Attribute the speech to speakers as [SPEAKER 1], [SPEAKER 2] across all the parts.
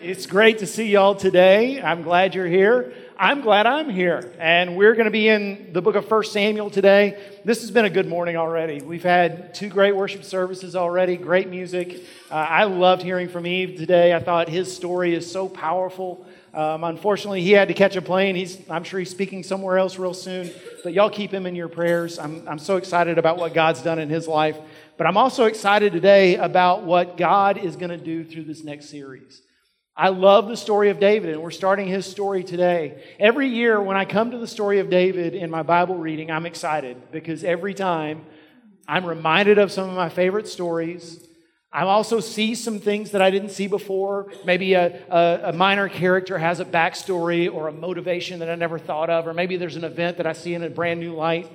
[SPEAKER 1] It's great to see y'all today. I'm glad you're here. I'm glad I'm here. And we're going to be in the book of 1 Samuel today. This has been a good morning already. We've had two great worship services already, great music. Uh, I loved hearing from Eve today. I thought his story is so powerful. Um, unfortunately, he had to catch a plane. He's, I'm sure he's speaking somewhere else real soon. But y'all keep him in your prayers. I'm, I'm so excited about what God's done in his life. But I'm also excited today about what God is going to do through this next series. I love the story of David, and we're starting his story today. Every year, when I come to the story of David in my Bible reading, I'm excited because every time I'm reminded of some of my favorite stories. I also see some things that I didn't see before. Maybe a, a, a, minor character has a backstory or a motivation that I never thought of, or maybe there's an event that I see in a brand new light.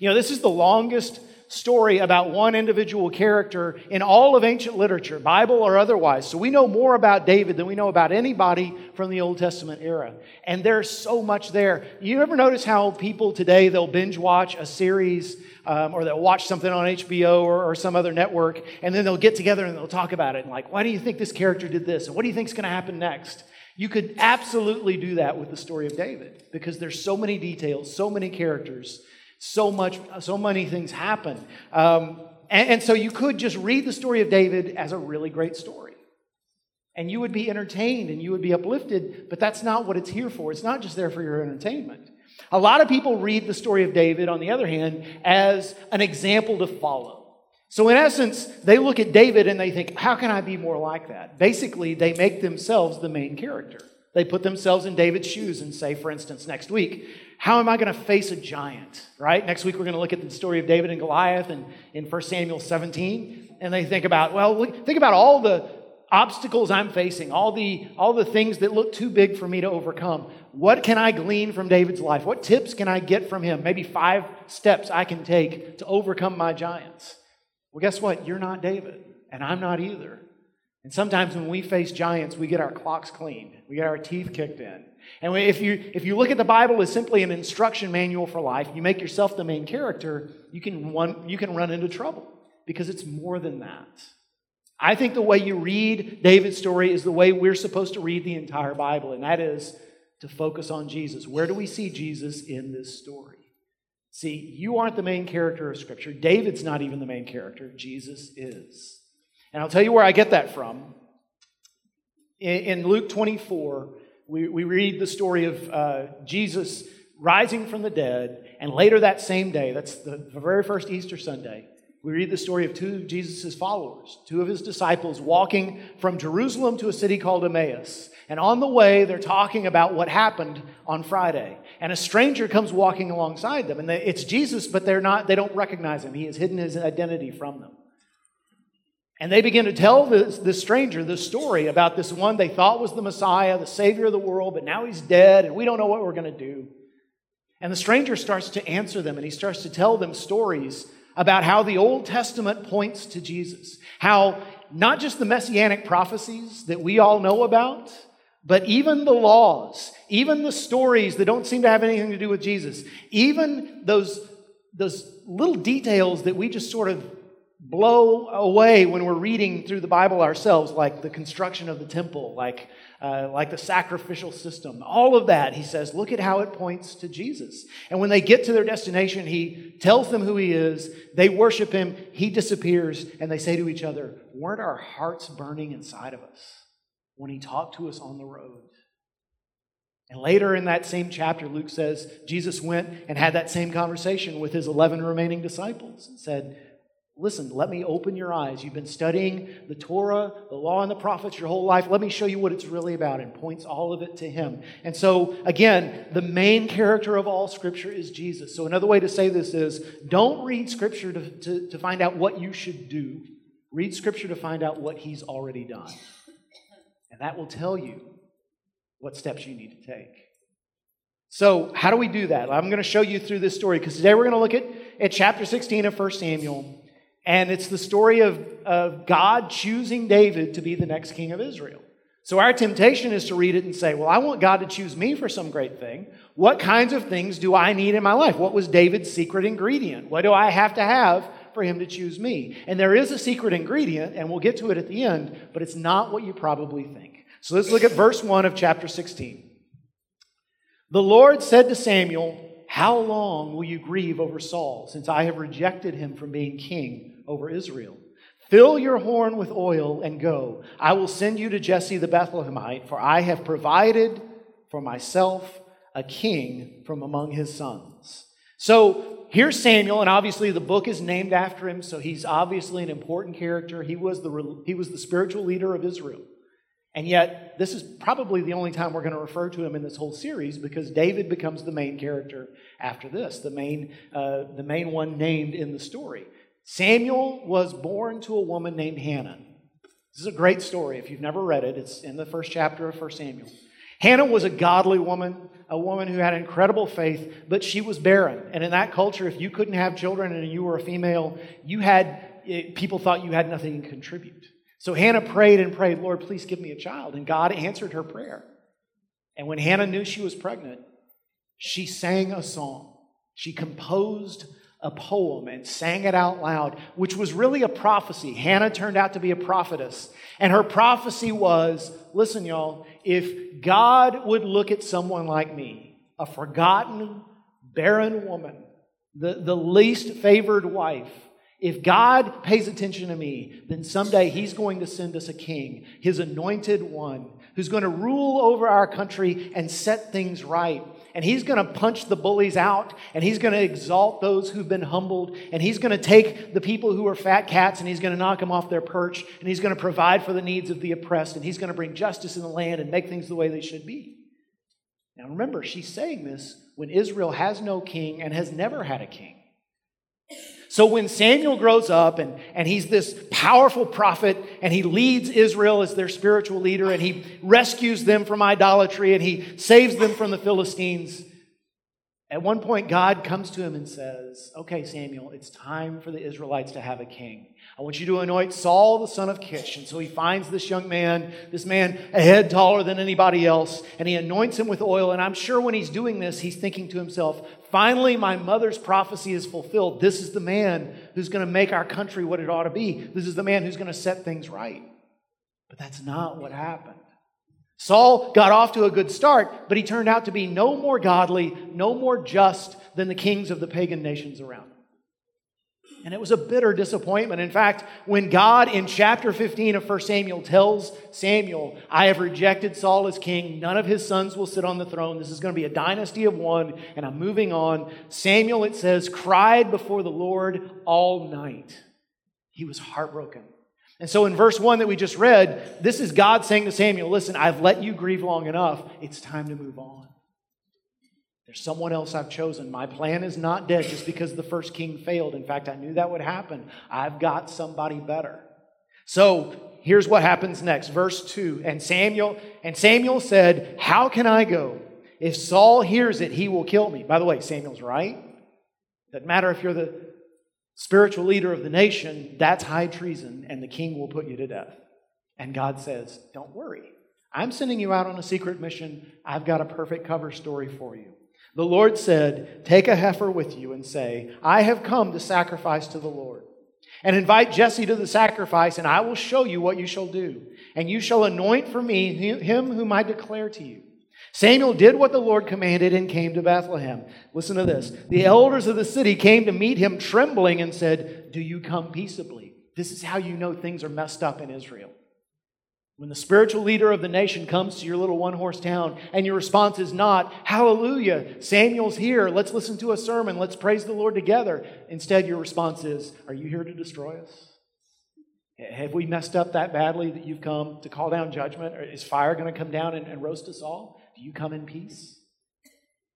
[SPEAKER 1] You know, this is the longest story about one individual character in all of ancient literature, Bible or otherwise. So we know more about David than we know about anybody from the Old Testament era. And there's so much there. You ever notice how people today, they'll binge watch a series um, or they'll watch something on HBO or, or, some other network, and then they'll get together and they'll talk about it. And like, why do you think this character did this? And what do you think is going to happen next? You could absolutely do that with the story of David because there's so many details, so many characters so much, so many things happen. Um, and, and so you could just read the story of David as a really great story. And you would be entertained and you would be uplifted, but that's not what it's here for. It's not just there for your entertainment. A lot of people read the story of David, on the other hand, as an example to follow. So, in essence, they look at David and they think, how can I be more like that? Basically, they make themselves the main character. They put themselves in David's shoes and say, for instance, next week, how am I going to face a giant? Right? Next week, we're going to look at the story of David and Goliath and in 1 Samuel 17. And they think about, well, think about all the obstacles I'm facing, all the, all the things that look too big for me to overcome. What can I glean from David's life? What tips can I get from him? Maybe five steps I can take to overcome my giants. Well, guess what? You're not David, and I'm not either. And sometimes when we face giants, we get our clocks cleaned, we get our teeth kicked in. And if you, if you look at the Bible as simply an instruction manual for life, you make yourself the main character, you can, you can run into trouble because it's more than that. I think the way you read David's story is the way we're supposed to read the entire Bible, and that is to focus on Jesus. Where do we see Jesus in this story? See, you aren't the main character of Scripture. David's not even the main character. Jesus is. And I'll tell you where I get that from. In, Luke 24, we, we read the story of uh, Jesus rising from the dead, and later that same day, that's the, the very first Easter Sunday, we read the story of two of Jesus' followers, two of his disciples, walking from Jerusalem to a city called Emmaus. And on the way, they're talking about what happened on Friday. And a stranger comes walking alongside them. And they, it's Jesus, but they're not, they don't recognize him. He has hidden his identity from them. And they begin to tell this, this stranger this story about this one they thought was the Messiah, the Savior of the world, but now he's dead and we don't know what we're going to do. And the stranger starts to answer them and he starts to tell them stories about how the Old Testament points to Jesus. How not just the messianic prophecies that we all know about, but even the laws, even the stories that don't seem to have anything to do with Jesus, even those, those little details that we just sort of blow away when we're reading through the Bible ourselves, like the construction of the temple, like, uh, like the sacrificial system. All of that, he says, look at how it points to Jesus. And when they get to their destination, he tells them who he is. They worship him. He disappears. And they say to each other, Weren't our hearts burning inside of us when he talked to us on the road? And later in that same chapter, Luke says Jesus went and had that same conversation with his 11 remaining disciples and said, Listen, let me open your eyes. You've been studying the Torah, the law, and the prophets your whole life. Let me show you what it's really about and points all of it to Him. And so, again, the main character of all Scripture is Jesus. So, another way to say this is don't read Scripture to, to, to find out what you should do, read Scripture to find out what He's already done. And that will tell you what steps you need to take. So, how do we do that? I'm going to show you through this story because today we're going to look at, at chapter 16 of 1 Samuel. And it's the story of, of God choosing David to be the next king of Israel. So our temptation is to read it and say, well, I want God to choose me for some great thing. What kinds of things do I need in my life? What was David's secret ingredient? What do I have to have for him to choose me? And there is a secret ingredient, and we'll get to it at the end, but it's not what you probably think. So let's look at verse 1 of chapter 16. The Lord said to Samuel, How long will you grieve over Saul, since I have rejected him from being king over Israel? Fill your horn with oil and go. I will send you to Jesse the Bethlehemite, for I have provided for myself a king from among his sons. So here's Samuel, and obviously the book is named after him, so he's obviously an important character. He was the, he was the spiritual leader of Israel. And yet, this is probably the only time we're going to refer to him in this whole series because David becomes the main character after this, the main, uh, the main one named in the story. Samuel was born to a woman named Hannah. This is a great story. If you've never read it, it's in the first chapter of 1 Samuel. Hannah was a godly woman, a woman who had incredible faith, but she was barren. And in that culture, if you couldn't have children and you were a female, you had eh, people thought you had nothing to contribute. So Hannah prayed and prayed, Lord, please give me a child. And God answered her prayer. And when Hannah knew she was pregnant, she sang a song. She composed a poem and sang it out loud, which was really a prophecy. Hannah turned out to be a prophetess. And her prophecy was listen, y'all, if God would look at someone like me, a forgotten, barren woman, the, the least favored wife, if God pays attention to me, then someday He's going to send us a king, His anointed one, who's going to rule over our country and set things right and he's going to punch the bullies out, and he's going to exalt those who've been humbled, and he's going to take the people who are fat cats and he's going to knock them off their perch, and he's going to provide for the needs of the oppressed, and he's going to bring justice in the land and make things the way they should be. Now remember, she's saying this when Israel has no king and has never had a king. So when Samuel grows up and, and he's this powerful prophet and he leads Israel as their spiritual leader and he rescues them from idolatry and he saves them from the Philistines, at one point God comes to him and says, Okay, Samuel, it's time for the Israelites to have a king. I want you to anoint Saul, the son of Kish. And so he finds this young man, this man a head taller than anybody else, and he anoints him with oil. And I'm sure when he's doing this, he's thinking to himself, finally, my mother's prophecy is fulfilled. This is the man who's going to make our country what it ought to be. This is the man who's going to set things right. But that's not what happened. Saul got off to a good start, but he turned out to be no more godly, no more just than the kings of the pagan nations around. And it was a bitter disappointment. In fact, when God in chapter 15 of 1 Samuel tells Samuel, I have rejected Saul as king, none of his sons will sit on the throne. This is going to be a dynasty of one, and I'm moving on. Samuel, it says, cried before the Lord all night. He was heartbroken. And so in verse 1 that we just read, this is God saying to Samuel, Listen, I've let you grieve long enough. It's time to move on. There's someone else I've chosen. My plan is not dead just because the first king failed. In fact, I knew that would happen. I've got somebody better. So here's what happens next. Verse 2. And Samuel, and Samuel said, How can I go? If Saul hears it, he will kill me. By the way, Samuel's right. Doesn't matter if you're the spiritual leader of the nation, that's high treason, and the king will put you to death. And God says, Don't worry. I'm sending you out on a secret mission. I've got a perfect cover story for you. The Lord said, Take a heifer with you and say, I have come to sacrifice to the Lord. And invite Jesse to the sacrifice, and I will show you what you shall do. And you shall anoint for me him whom I declare to you. Samuel did what the Lord commanded and came to Bethlehem. Listen to this. The elders of the city came to meet him trembling and said, Do you come peaceably? This is how you know things are messed up in Israel. When the spiritual leader of the nation comes to your little one horse town and your response is not, Hallelujah, Samuel's here, let's listen to a sermon, let's praise the Lord together. Instead, your response is, Are you here to destroy us? Have we messed up that badly that you've come to call down judgment? Or Is fire going to come down and, and roast us all? Do you come in peace?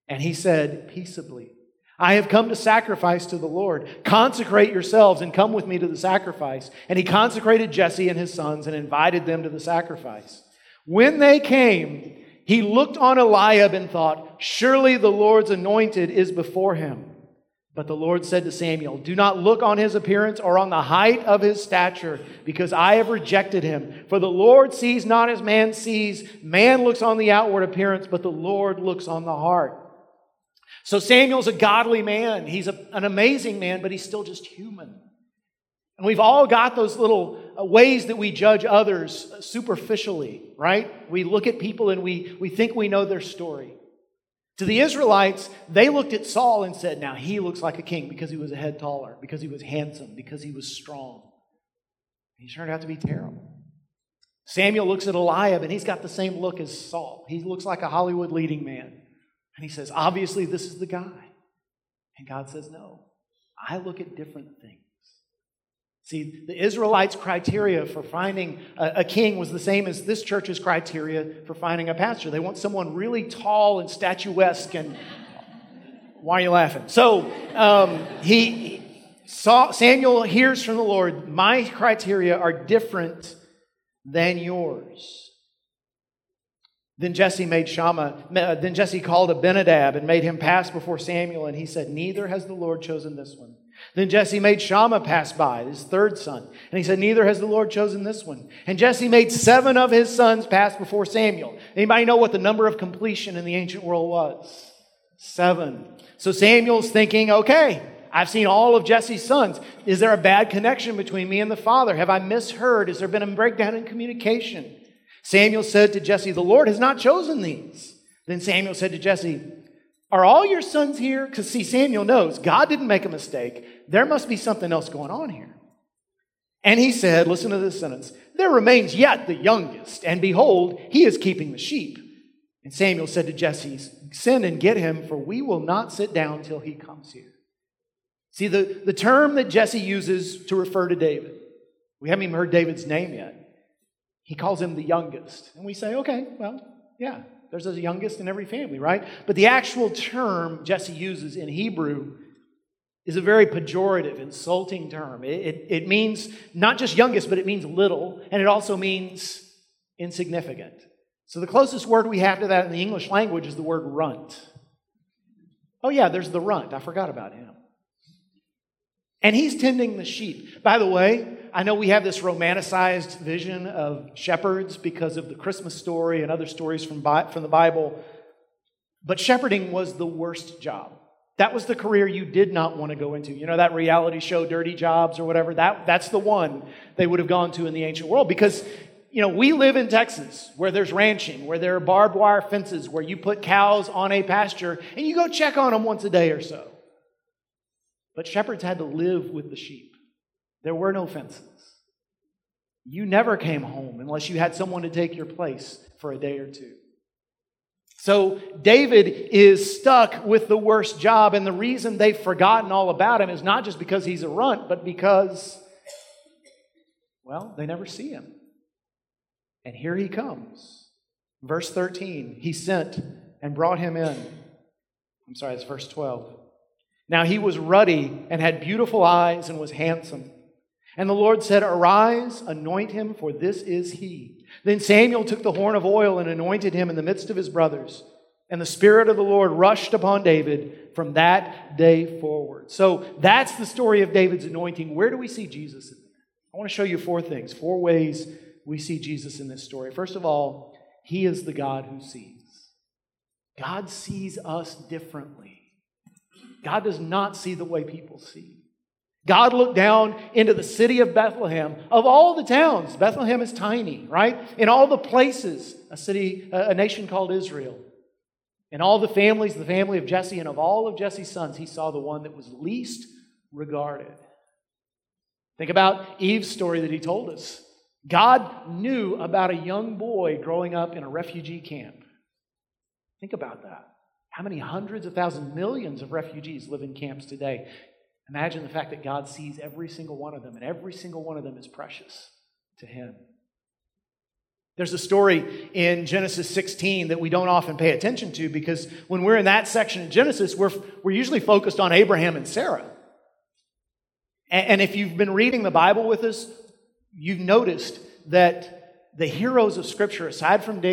[SPEAKER 1] And he said, Peaceably. I have come to sacrifice to the Lord. Consecrate yourselves and come with me to the sacrifice. And he consecrated Jesse and his sons and invited them to the sacrifice. When they came, he looked on Eliab and thought, Surely the Lord's anointed is before him. But the Lord said to Samuel, Do not look on his appearance or on the height of his stature, because I have rejected him. For the Lord sees not as man sees. Man looks on the outward appearance, but the Lord looks on the heart. So Samuel's a godly man. He's a, an amazing man, but he's still just human. And we've all got those little uh, ways that we judge others superficially, right? We look at people and we, we think we know their story. To the Israelites, they looked at Saul and said, Now he looks like a king because he was a head taller, because he was handsome, because he was strong. He turned out to be terrible. Samuel looks at Eliab and he's got the same look as Saul. He looks like a Hollywood leading man. And he says, Obviously, this is the guy. And God says, No, I look at different things. See, the Israelites' criteria for finding a, a, king was the same as this church's criteria for finding a pastor. They want someone really tall and statuesque. And why are you laughing? So um, he saw, Samuel hears from the Lord, My criteria are different than yours. Then Jesse made Shammah, uh, then Jesse called Abinadab and made him pass before Samuel, and he said, Neither has the Lord chosen this one. Then Jesse made Shammah pass by, his third son, and he said, Neither has the Lord chosen this one. And Jesse made seven of his sons pass before Samuel. Anybody know what the number of completion in the ancient world was? Seven. So Samuel's thinking, okay, I've seen all of Jesse's sons. Is there a bad connection between me and the father? Have I misheard? Has there been a breakdown in communication? Samuel said to Jesse, The Lord has not chosen these. Then Samuel said to Jesse, Are all your sons here? Because see, Samuel knows God didn't make a mistake. There must be something else going on here. And he said, Listen to this sentence There remains yet the youngest, and behold, he is keeping the sheep. And Samuel said to Jesse, Send and get him, for we will not sit down till he comes here. See, the, the term that Jesse uses to refer to David, we haven't even heard David's name yet. He calls him the youngest. And we say, okay, well, yeah, there's a youngest in every family, right? But the actual term Jesse uses in Hebrew is a very pejorative, insulting term. It, it, it, means not just youngest, but it means little, and it also means insignificant. So the closest word we have to that in the English language is the word runt. Oh, yeah, there's the runt. I forgot about him. And he's tending the sheep. By the way, I know we have this romanticized vision of shepherds because of the Christmas story and other stories from, from the Bible. But shepherding was the worst job. That was the career you did not want to go into. You know, that reality show, Dirty Jobs or whatever, that, that's the one they would have gone to in the ancient world because, you know, we live in Texas where there's ranching, where there are barbed wire fences, where you put cows on a pasture and you go check on them once a day or so. But shepherds had to live with the sheep. There were no fences. You never came home unless you had someone to take your place for a day or two. So David is stuck with the worst job, and the reason they've forgotten all about him is not just because he's a runt, but because, well, they never see him. And here he comes. Verse 13, he sent and brought him in. I'm sorry, it's verse 12. Now he was ruddy and had beautiful eyes and was handsome. And the Lord said, Arise, anoint him, for this is he. Then Samuel took the horn of oil and anointed him in the midst of his brothers. And the Spirit of the Lord rushed upon David from that day forward. So that's the story of David's anointing. Where do we see Jesus in there? I want to show you four things, four ways we see Jesus in this story. First of all, he is the God who sees. God sees us differently. God does not see the way people see. God looked down into the city of Bethlehem. Of all the towns, Bethlehem is tiny, right? In all the places, a city, a nation called Israel. In all the families, the family of Jesse, and of all of Jesse's sons, he saw the one that was least regarded. Think about Eve's story that he told us. God knew about a young boy growing up in a refugee camp. Think about that. How many hundreds of thousands, millions of refugees live in camps today? Imagine the fact that God sees every single one of them, and every single one of them is precious to Him. There's a story in Genesis 16 that we don't often pay attention to because when we're in that section of Genesis, we're, we're usually focused on Abraham and Sarah. And, and if you've been reading the Bible with us, you've noticed that the heroes of Scripture, aside from,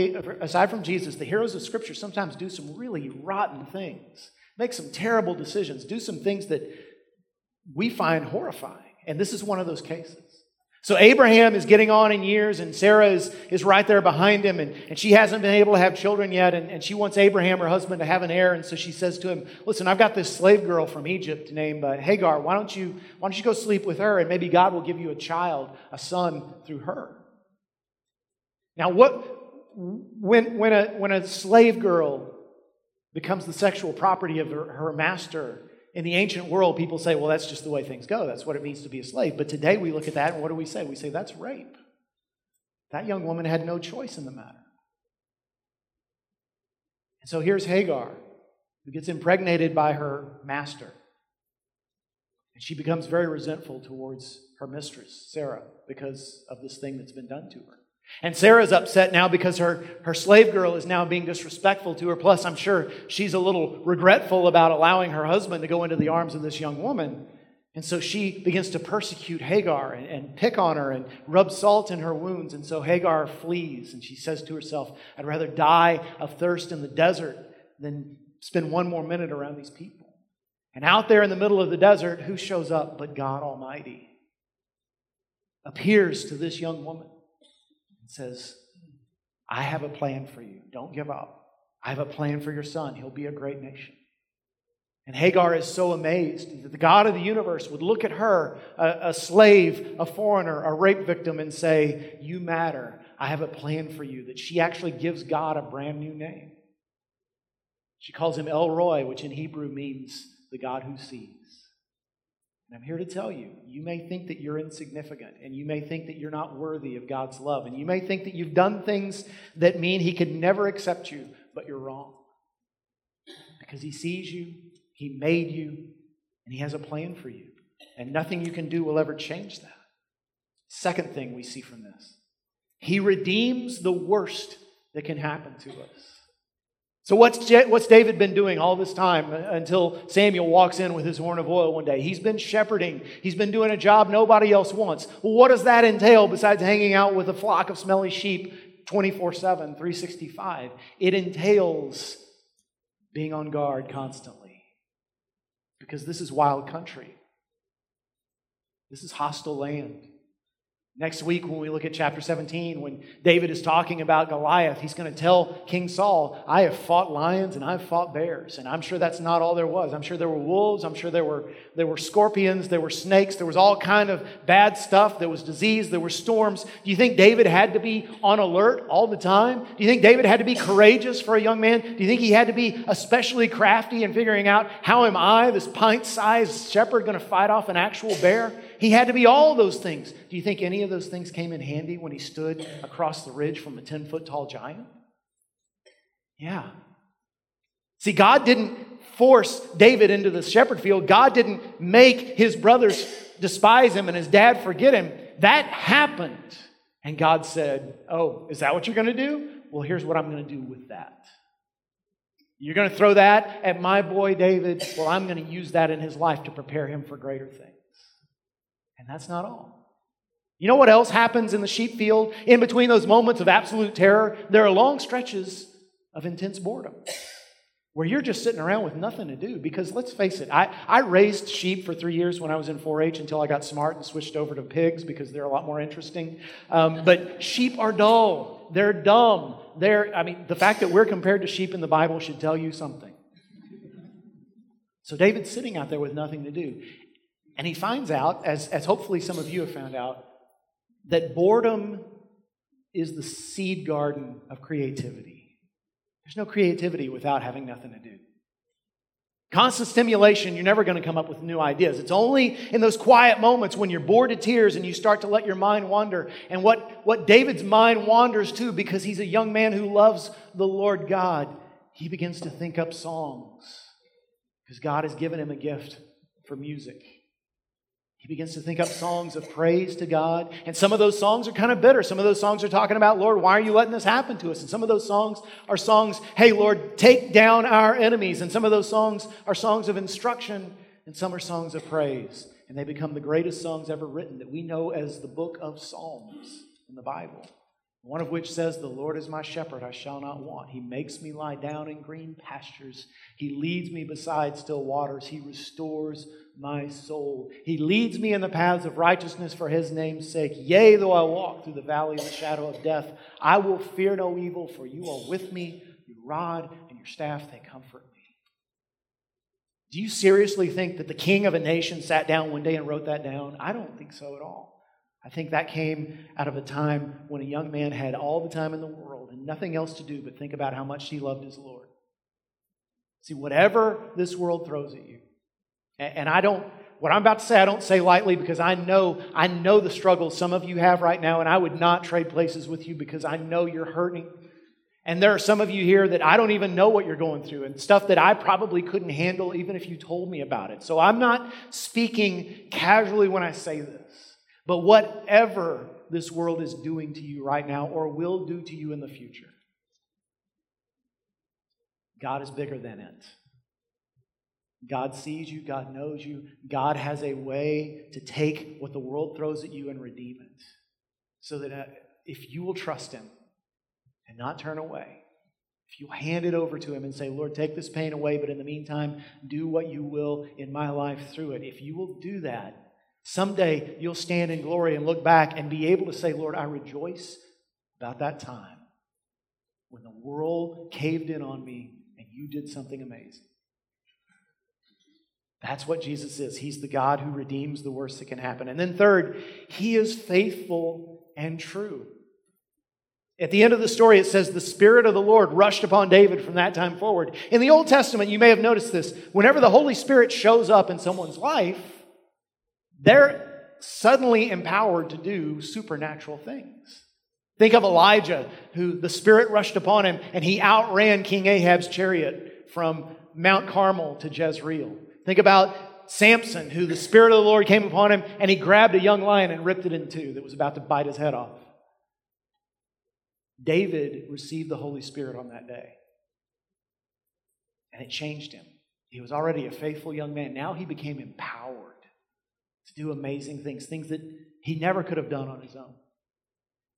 [SPEAKER 1] aside from Jesus, the heroes of Scripture sometimes do some really rotten things, make some terrible decisions, do some things that we find horrifying. And this is one of those cases. So Abraham is getting on in years, and Sarah is, is right there behind him, and, and she hasn't been able to have children yet, and, and she wants Abraham, her husband, to have an heir. And so she says to him, Listen, I've got this slave girl from Egypt named uh, Hagar. Why don't, you, why don't you go sleep with her, and maybe God will give you a child, a son, through her? Now, what, when, when, a, when a slave girl becomes the sexual property of her, her master, in the ancient world, people say, well, that's just the way things go. That's what it means to be a slave. But today we look at that and what do we say? We say that's rape. That young woman had no choice in the matter. And so here's Hagar, who gets impregnated by her master. And she becomes very resentful towards her mistress, Sarah, because of this thing that's been done to her. And Sarah's upset now because her, her slave girl is now being disrespectful to her. Plus, I'm sure she's a little regretful about allowing her husband to go into the arms of this young woman. And so she begins to persecute Hagar and, and, pick on her and rub salt in her wounds. And so Hagar flees and she says to herself, I'd rather die of thirst in the desert than spend one more minute around these people. And out there in the middle of the desert, who shows up but God Almighty? Appears to this young woman and says, I have a plan for you. Don't give up. I have a plan for your son. He'll be a great nation. And Hagar is so amazed that the God of the universe would look at her, a, a, slave, a foreigner, a rape victim, and say, You matter. I have a plan for you. That she actually gives God a brand new name. She calls him El Roi, which in Hebrew means the God who sees. And I'm here to tell you, you may think that you're insignificant, and you may think that you're not worthy of God's love, and you may think that you've done things that mean He could never accept you, but you're wrong. Because He sees you, He made you, and He has a plan for you. And nothing you can do will ever change that. Second thing we see from this He redeems the worst that can happen to us. So, what's, what's David been doing all this time uh, until Samuel walks in with his horn of oil one day? He's been shepherding. He's been doing a job nobody else wants. Well, what does that entail besides hanging out with a flock of smelly sheep 24 7, 365? It entails being on guard constantly because this is wild country, this is hostile land. Next week, when we look at chapter 17, when David is talking about Goliath, he's going to tell King Saul, I have fought lions and I've fought bears. And I'm sure that's not all there was. I'm sure there were wolves. I'm sure there were, there were scorpions. There were snakes. There was all kind of bad stuff. There was disease. There were storms. Do you think David had to be on alert all the time? Do you think David had to be courageous for a young man? Do you think he had to be especially crafty in figuring out how am I, this pint sized shepherd, going to fight off an actual bear? He had to be all those things. Do you think any of those things came in handy when he stood across the ridge from a 10 foot tall giant? Yeah. See, God didn't force David into the shepherd field, God didn't make his brothers despise him and his dad forget him. That happened. And God said, Oh, is that what you're going to do? Well, here's what I'm going to do with that. You're going to throw that at my boy David. Well, I'm going to use that in his life to prepare him for greater things. And that's not all. You know what else happens in the sheep field? In between those moments of absolute terror, there are long stretches of intense boredom where you're just sitting around with nothing to do. Because let's face it, I, I raised sheep for three years when I was in 4 H until I got smart and switched over to pigs because they're a lot more interesting. Um, but sheep are dull, they're dumb. They're, I mean, the fact that we're compared to sheep in the Bible should tell you something. So David's sitting out there with nothing to do. And he finds out, as, as hopefully some of you have found out, that boredom is the seed garden of creativity. There's no creativity without having nothing to do. Constant stimulation, you're never going to come up with new ideas. It's only in those quiet moments when you're bored to tears and you start to let your mind wander. And what, what David's mind wanders to, because he's a young man who loves the Lord God, he begins to think up songs. Because God has given him a gift for music. He begins to think up songs of praise to God. And some of those songs are kind of bitter. Some of those songs are talking about, Lord, why are you letting this happen to us? And some of those songs are songs, hey, Lord, take down our enemies. And some of those songs are songs of instruction. And some are songs of praise. And they become the greatest songs ever written that we know as the book of Psalms in the Bible. One of which says, The Lord is my shepherd, I shall not want. He makes me lie down in green pastures. He leads me beside still waters. He restores my soul. He leads me in the paths of righteousness for his name's sake. Yea, though I walk through the valley of the shadow of death, I will fear no evil, for you are with me. Your rod and your staff, they comfort me. Do you seriously think that the king of a nation sat down one day and wrote that down? I don't think so at all. I think that came out of a time when a young man had all the time in the world and nothing else to do but think about how much he loved his Lord. See, whatever this world throws at you, and I don't, what I'm about to say, I don't say lightly because I know, I know the struggles some of you have right now, and I would not trade places with you because I know you're hurting. And there are some of you here that I don't even know what you're going through, and stuff that I probably couldn't handle even if you told me about it. So I'm not speaking casually when I say this. But whatever this world is doing to you right now or will do to you in the future, God is bigger than it. God sees you, God knows you, God has a way to take what the world throws at you and redeem it. So that uh, if you will trust Him and not turn away, if you hand it over to Him and say, Lord, take this pain away, but in the meantime, do what you will in my life through it, if you will do that, Someday you'll stand in glory and look back and be able to say, Lord, I rejoice about that time when the world caved in on me and you did something amazing. That's what Jesus is. He's the God who redeems the worst that can happen. And then, third, He is faithful and true. At the end of the story, it says, The Spirit of the Lord rushed upon David from that time forward. In the Old Testament, you may have noticed this. Whenever the Holy Spirit shows up in someone's life, they're suddenly empowered to do supernatural things. Think of Elijah, who the Spirit rushed upon him and he outran King Ahab's chariot from Mount Carmel to Jezreel. Think about Samson, who the Spirit of the Lord came upon him and he grabbed a young lion and ripped it in two that was about to bite his head off. David received the Holy Spirit on that day, and it changed him. He was already a faithful young man. Now he became empowered to do amazing things, things that he never could have done on his own.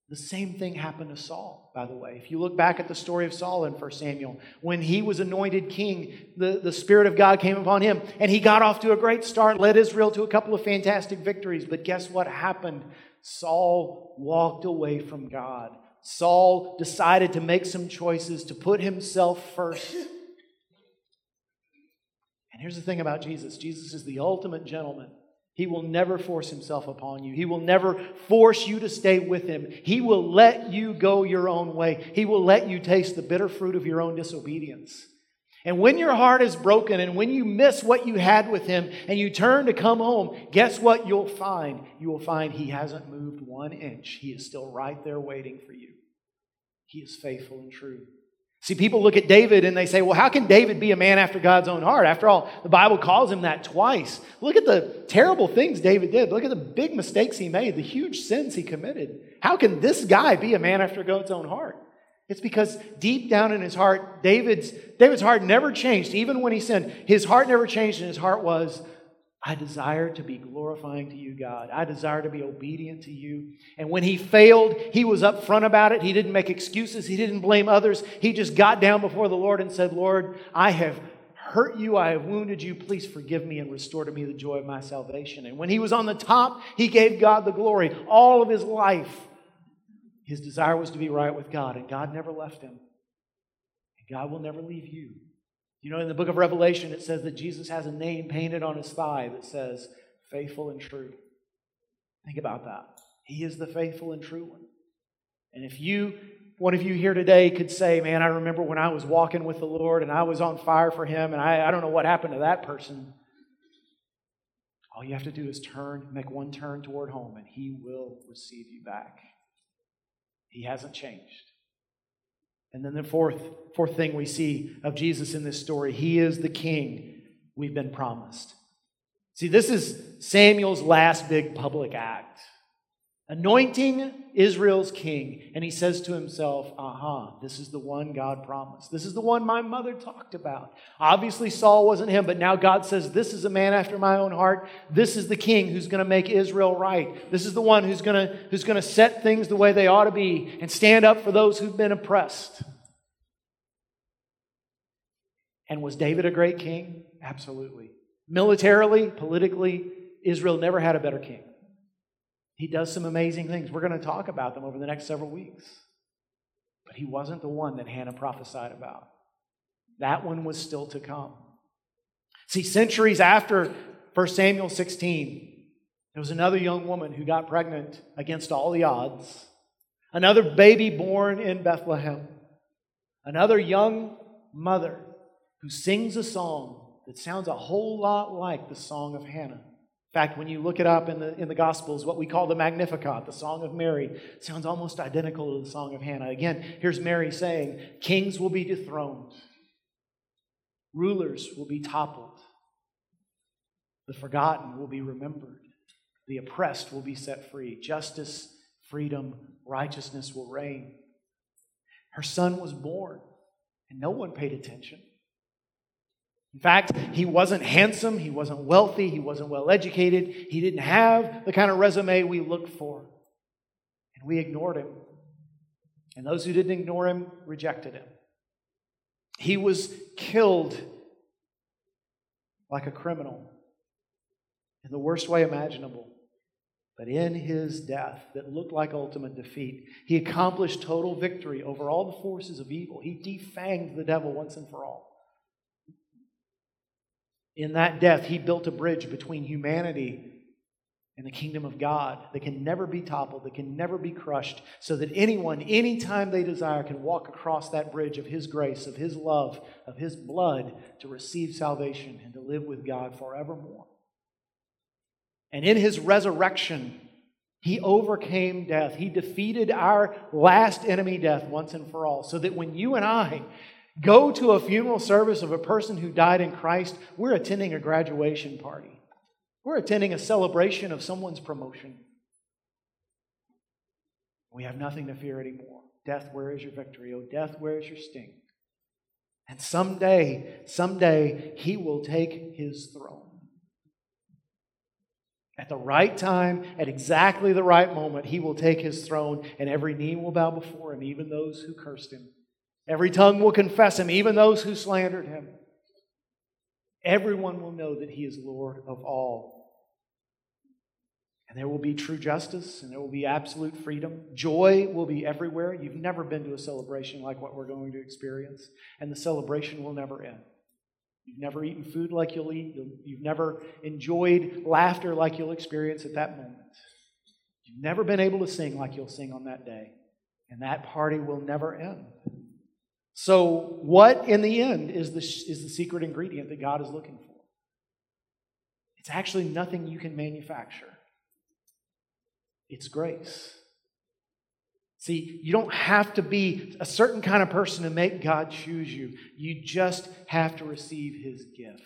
[SPEAKER 1] The same thing happened to Saul, by the way. If you look back at the story of Saul in 1 Samuel, when he was anointed king, the, the Spirit of God came upon him, and he got off to a great start, led Israel to a couple of fantastic victories. But guess what happened? Saul walked away from God. Saul decided to make some choices to put himself first. And here's the thing about Jesus Jesus is the ultimate gentleman. He will never force himself upon you. He will never force you to stay with him. He will let you go your own way. He will let you taste the bitter fruit of your own disobedience. And when your heart is broken and when you miss what you had with him and you turn to come home, guess what you'll find? You will find he hasn't moved one inch. He is still right there waiting for you. He is faithful and true. See, people look at David and they say, well, how can David be a man after God's own heart? After all, the Bible calls him that twice. Look at the terrible things David did. Look at the big mistakes he made, the huge sins he committed. How can this guy be a man after God's own heart? It's because deep down in his heart, David's, David's heart never changed, even when he sinned. His heart never changed, and his heart was, I desire to be glorifying to you, God. I desire to be obedient to you. And when he failed, he was upfront about it. He didn't make excuses, he didn't blame others. He just got down before the Lord and said, Lord, I have hurt you, I have wounded you. Please forgive me and restore to me the joy of my salvation. And when he was on the top, he gave God the glory all of his life. His desire was to be right with God, and God never left him. And God will never leave you. You know, in the book of Revelation, it says that Jesus has a name painted on his thigh that says, faithful and true. Think about that. He is the faithful and true one. And if you, one of you here today, could say, Man, I remember when I was walking with the Lord and I was on fire for him, and I, I don't know what happened to that person. All you have to do is turn, make one turn toward home, and he will receive you back. He hasn't changed. And then the fourth, fourth thing we see of Jesus in this story, he is the king we've been promised. See, this is Samuel's last big public act anointing Israel's king. And he says to himself, aha, this is the one God promised. This is the one my mother talked about. Obviously, Saul wasn't him, but now God says, this is a man after my own heart. This is the king who's going to make Israel right. This is the one who's going to, who's going to set things the way they ought to be and stand up for those who've been oppressed. And was David a great king? Absolutely. Militarily, politically, Israel never had a better king. He does some amazing things. We're going to talk about them over the next several weeks. But he wasn't the one that Hannah prophesied about. That one was still to come. See, centuries after 1 Samuel 16, there was another young woman who got pregnant against all the odds. Another baby born in Bethlehem. Another young mother who sings a song that sounds a whole lot like the song of Hannah. In fact, when you look it up in the, in the Gospels, what we call the Magnificat, the Song of Mary, sounds almost identical to the Song of Hannah. Again, here's Mary saying, Kings will be dethroned, rulers will be toppled, the forgotten will be remembered. The oppressed will be set free. Justice, freedom, righteousness will reign. Her son was born, and no one paid attention. In fact, he wasn't handsome, he wasn't wealthy, he wasn't well educated, he didn't have the kind of resume we looked for. And we ignored him. And those who didn't ignore him rejected him. He was killed like a criminal in the worst way imaginable. But in his death, that looked like ultimate defeat, he accomplished total victory over all the forces of evil. He defanged the devil once and for all. In that death, he built a bridge between humanity and the kingdom of God that can never be toppled, that can never be crushed, so that anyone, anytime they desire, can walk across that bridge of his grace, of his love, of his blood to receive salvation and to live with God forevermore. And in his resurrection, he overcame death. He defeated our last enemy, death, once and for all. So that when you and I go to a funeral service of a person who died in Christ, we're attending a graduation party. We're attending a celebration of someone's promotion. We have nothing to fear anymore. Death, where is your victory? Oh, death, where is your sting? And someday, someday, he will take his throne. At the right time, at exactly the right moment, he will take his throne, and every knee will bow before him, even those who cursed him. Every tongue will confess him, even those who slandered him. Everyone will know that he is Lord of all. And there will be true justice, and there will be absolute freedom. Joy will be everywhere. You've never been to a celebration like what we're going to experience, and the celebration will never end. You've never eaten food like you'll eat. You've never enjoyed laughter like you'll experience at that moment. You've never been able to sing like you'll sing on that day. And that party will never end. So, what in the end is the, is the secret ingredient that God is looking for? It's actually nothing you can manufacture, it's grace. See, you don't have to be a certain kind of person to make God choose you. You just have to receive His gift.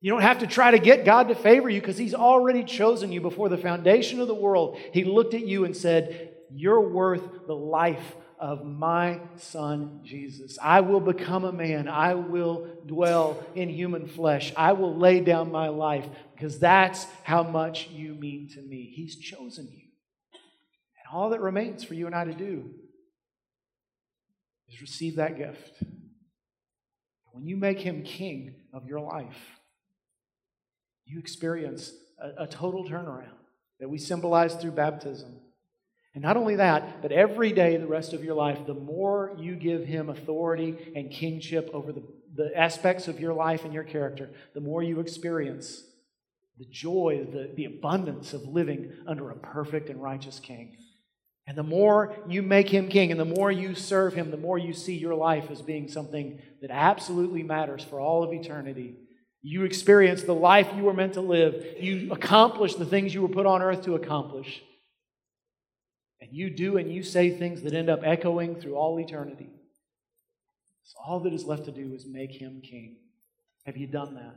[SPEAKER 1] You don't have to try to get God to favor you because He's already chosen you before the foundation of the world. He looked at you and said, You're worth the life of my son Jesus. I will become a man. I will dwell in human flesh. I will lay down my life because that's how much you mean to me. He's chosen you. And all that remains for you and I to do is receive that gift. When you make him king of your life, you experience a, a total turnaround that we symbolize through baptism. And not only that, but every day, the rest of your life, the more you give him authority and kingship over the, the aspects of your life and your character, the more you experience the joy, the, the abundance of living under a perfect and righteous king. And the more you make him king and the more you serve him, the more you see your life as being something that absolutely matters for all of eternity. You experience the life you were meant to live. You accomplish the things you were put on earth to accomplish. And you do and you say things that end up echoing through all eternity. So all that is left to do is make him king. Have you done that?